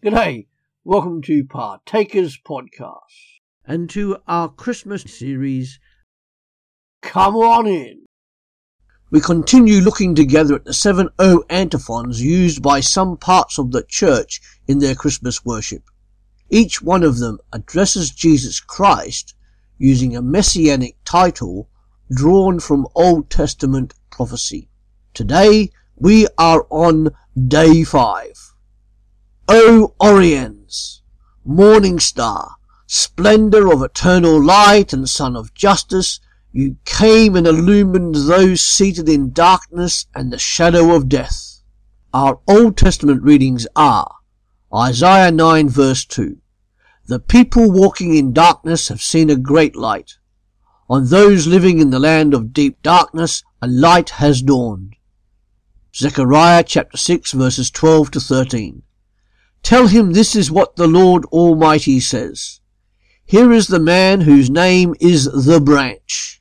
G'day, welcome to Partakers Podcast and to our Christmas series, Come On In. We continue looking together at the seven O antiphons used by some parts of the church in their Christmas worship. Each one of them addresses Jesus Christ using a messianic title drawn from Old Testament prophecy. Today we are on day five. O Oriens, morning star, splendour of eternal light and sun of justice, you came and illumined those seated in darkness and the shadow of death. Our Old Testament readings are Isaiah 9 verse 2. The people walking in darkness have seen a great light. On those living in the land of deep darkness, a light has dawned. Zechariah chapter 6 verses 12 to 13. Tell him this is what the Lord Almighty says. Here is the man whose name is the branch,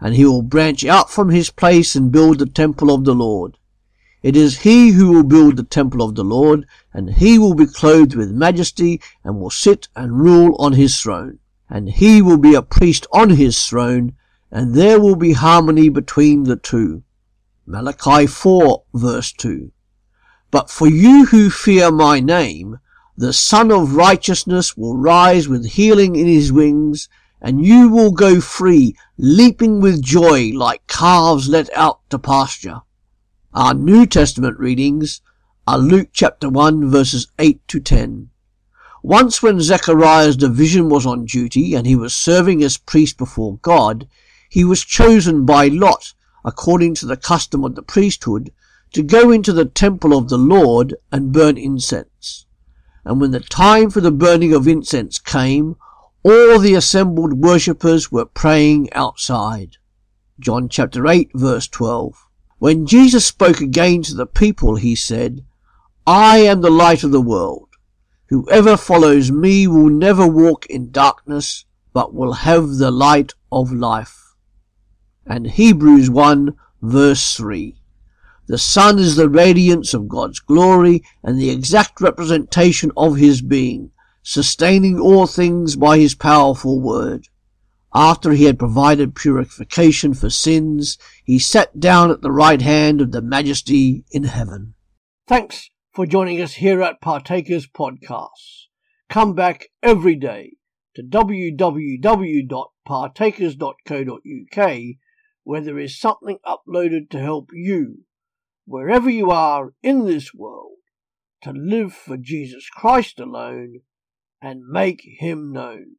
and he will branch out from his place and build the temple of the Lord. It is he who will build the temple of the Lord, and he will be clothed with majesty, and will sit and rule on his throne. And he will be a priest on his throne, and there will be harmony between the two. Malachi 4 verse 2. But for you who fear my name, the Sun of Righteousness will rise with healing in his wings, and you will go free, leaping with joy like calves let out to pasture. Our New Testament readings are Luke chapter 1 verses 8 to 10. Once when Zechariah's division was on duty and he was serving as priest before God, he was chosen by lot, according to the custom of the priesthood, to go into the temple of the Lord and burn incense. And when the time for the burning of incense came, all the assembled worshippers were praying outside. John chapter 8 verse 12. When Jesus spoke again to the people, he said, I am the light of the world. Whoever follows me will never walk in darkness, but will have the light of life. And Hebrews 1 verse 3. The Son is the radiance of God's glory and the exact representation of his being, sustaining all things by his powerful word. After he had provided purification for sins, he sat down at the right hand of the majesty in heaven. Thanks for joining us here at Partakers Podcasts. Come back every day to www.partakers.co.uk where there is something uploaded to help you wherever you are in this world, to live for Jesus Christ alone and make Him known.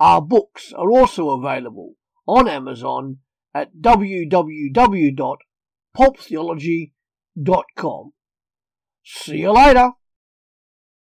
Our books are also available on Amazon at www.pulptheology.com. See you later.